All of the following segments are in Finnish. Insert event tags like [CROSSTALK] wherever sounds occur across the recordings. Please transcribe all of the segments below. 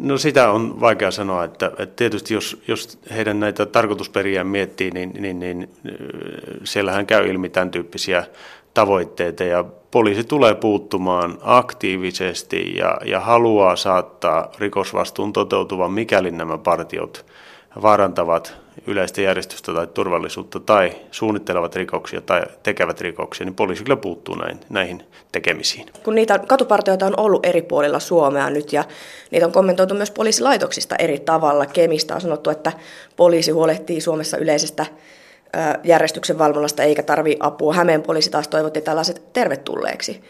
No sitä on vaikea sanoa, että, että tietysti jos, jos heidän näitä tarkoitusperiä miettii, niin, niin, niin siellähän käy ilmi tämän tyyppisiä tavoitteita ja poliisi tulee puuttumaan aktiivisesti ja, ja haluaa saattaa rikosvastuun toteutuvan, mikäli nämä partiot vaarantavat yleistä järjestystä tai turvallisuutta tai suunnittelevat rikoksia tai tekevät rikoksia, niin poliisi kyllä puuttuu näin, näihin tekemisiin. Kun niitä katupartioita on ollut eri puolilla Suomea nyt ja niitä on kommentoitu myös poliisilaitoksista eri tavalla. Kemistä on sanottu, että poliisi huolehtii Suomessa yleisestä järjestyksen valvonnasta eikä tarvi apua. Hämeen poliisi taas toivotti tällaiset tervetulleeksi.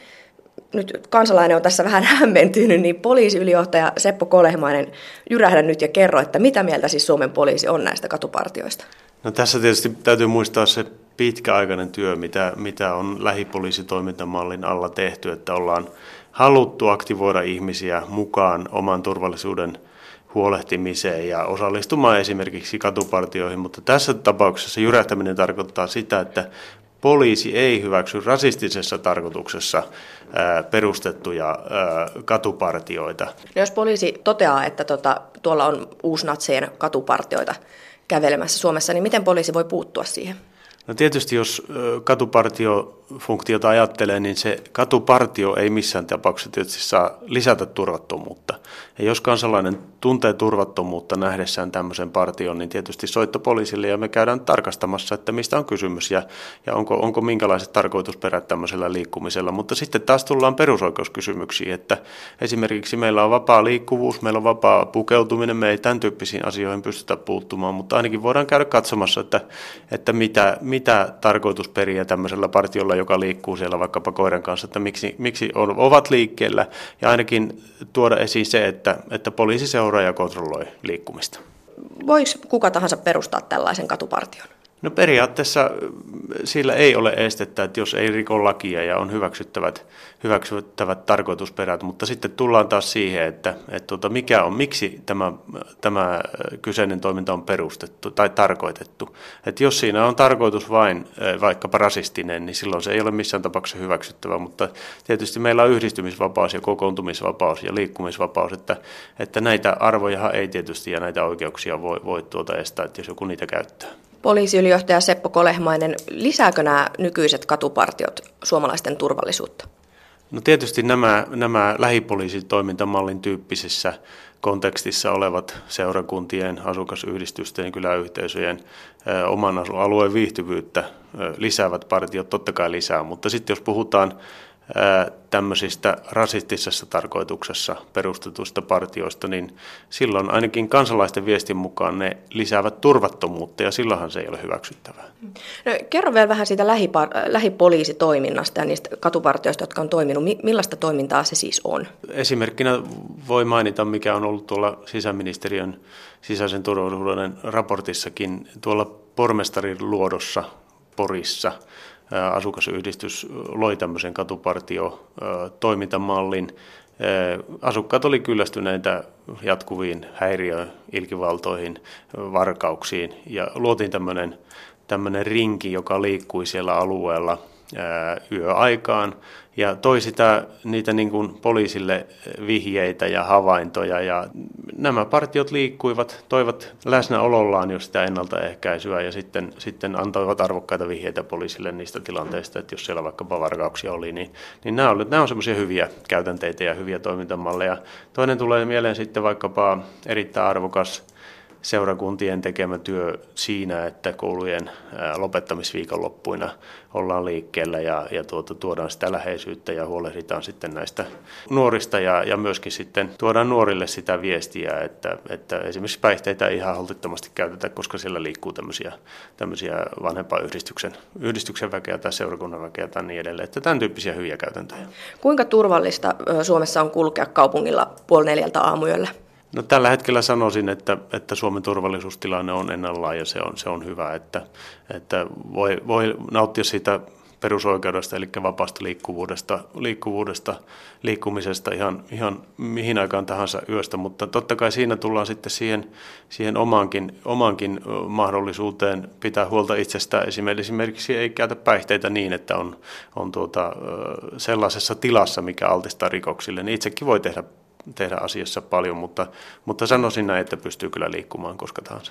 Nyt kansalainen on tässä vähän [LAUGHS] hämmentynyt, niin poliisiylijohtaja Seppo Kolehmainen, jyrähdä nyt ja kerro, että mitä mieltä siis Suomen poliisi on näistä katupartioista? No tässä tietysti täytyy muistaa se pitkäaikainen työ, mitä, mitä on lähipoliisitoimintamallin alla tehty, että ollaan haluttu aktivoida ihmisiä mukaan oman turvallisuuden huolehtimiseen ja osallistumaan esimerkiksi katupartioihin, mutta tässä tapauksessa jyrähtäminen tarkoittaa sitä, että poliisi ei hyväksy rasistisessa tarkoituksessa perustettuja katupartioita. No jos poliisi toteaa, että tota, tuolla on uusnatseen katupartioita kävelemässä Suomessa, niin miten poliisi voi puuttua siihen? No tietysti jos katupartiofunktiota ajattelee, niin se katupartio ei missään tapauksessa tietysti saa lisätä turvattomuutta. Ja jos kansalainen tuntee turvattomuutta nähdessään tämmöisen partion, niin tietysti soitto poliisille ja me käydään tarkastamassa, että mistä on kysymys ja, ja onko, onko minkälaiset tarkoitusperät tämmöisellä liikkumisella. Mutta sitten taas tullaan perusoikeuskysymyksiin, että esimerkiksi meillä on vapaa liikkuvuus, meillä on vapaa pukeutuminen, me ei tämän tyyppisiin asioihin pystytä puuttumaan, mutta ainakin voidaan käydä katsomassa, että, että mitä, mitä tarkoitusperiä tämmöisellä partiolla, joka liikkuu siellä vaikkapa koiran kanssa, että miksi, miksi ovat liikkeellä ja ainakin tuoda esiin se, että, että poliisi seuraa ja kontrolloi liikkumista. Voiko kuka tahansa perustaa tällaisen katupartion? No periaatteessa sillä ei ole estettä, että jos ei riko lakia ja on hyväksyttävät, hyväksyttävät tarkoitusperät, mutta sitten tullaan taas siihen, että, että tuota, mikä on, miksi tämä, tämä kyseinen toiminta on perustettu tai tarkoitettu. Että jos siinä on tarkoitus vain vaikkapa rasistinen, niin silloin se ei ole missään tapauksessa hyväksyttävä, mutta tietysti meillä on yhdistymisvapaus ja kokoontumisvapaus ja liikkumisvapaus, että, että näitä arvoja ei tietysti ja näitä oikeuksia voi, voi tuota estää, että jos joku niitä käyttää. Poliisiylijohtaja Seppo Kolehmainen, lisääkö nämä nykyiset katupartiot suomalaisten turvallisuutta? No tietysti nämä, nämä lähipoliisitoimintamallin tyyppisessä kontekstissa olevat seurakuntien, asukasyhdistysten kyläyhteisöjen oman alueen viihtyvyyttä lisäävät partiot totta kai lisää, mutta sitten jos puhutaan tämmöisistä rasistisessa tarkoituksessa perustetuista partioista, niin silloin ainakin kansalaisten viestin mukaan ne lisäävät turvattomuutta ja silloinhan se ei ole hyväksyttävää. No, kerro vielä vähän siitä lähipa- lähipoliisitoiminnasta ja niistä katupartioista, jotka on toiminut. Millaista toimintaa se siis on? Esimerkkinä voi mainita, mikä on ollut tuolla sisäministeriön sisäisen turvallisuuden raportissakin tuolla pormestarin luodossa Porissa – asukasyhdistys loi tämmöisen katupartio-toimintamallin. Asukkaat oli kyllästyneitä jatkuviin häiriö ilkivaltoihin, varkauksiin ja luotiin tämmöinen, tämmöinen rinki, joka liikkui siellä alueella yöaikaan ja toi sitä, niitä niin kuin poliisille vihjeitä ja havaintoja ja nämä partiot liikkuivat, toivat läsnäolollaan jo sitä ennaltaehkäisyä ja sitten, sitten antoivat arvokkaita vihjeitä poliisille niistä tilanteista, että jos siellä vaikka varkauksia oli, niin, niin nämä, on, nämä on semmoisia hyviä käytänteitä ja hyviä toimintamalleja. Toinen tulee mieleen sitten vaikkapa erittäin arvokas seurakuntien tekemä työ siinä, että koulujen lopettamisviikonloppuina ollaan liikkeellä ja, ja tuota, tuodaan sitä läheisyyttä ja huolehditaan sitten näistä nuorista ja, ja myöskin sitten tuodaan nuorille sitä viestiä, että, että esimerkiksi päihteitä ei ihan holtittomasti käytetä, koska siellä liikkuu tämmöisiä, tämmöisiä vanhempaa yhdistyksen, yhdistyksen väkeä tai seurakunnan väkeä tai niin edelleen, että tämän tyyppisiä hyviä käytäntöjä. Kuinka turvallista Suomessa on kulkea kaupungilla puoli neljältä aamuyöllä? No, tällä hetkellä sanoisin, että, että Suomen turvallisuustilanne on ennallaan ja se on, se on hyvä, että, että voi, voi nauttia siitä perusoikeudesta, eli vapaasta liikkuvuudesta, liikkuvuudesta liikkumisesta ihan, ihan mihin aikaan tahansa yöstä, mutta totta kai siinä tullaan sitten siihen, siihen omaankin, omaankin mahdollisuuteen pitää huolta itsestä. Esimerkiksi ei käytä päihteitä niin, että on, on tuota, sellaisessa tilassa, mikä altistaa rikoksille, niin itsekin voi tehdä tehdä asiassa paljon, mutta, mutta sanoisin näin, että pystyy kyllä liikkumaan koska tahansa.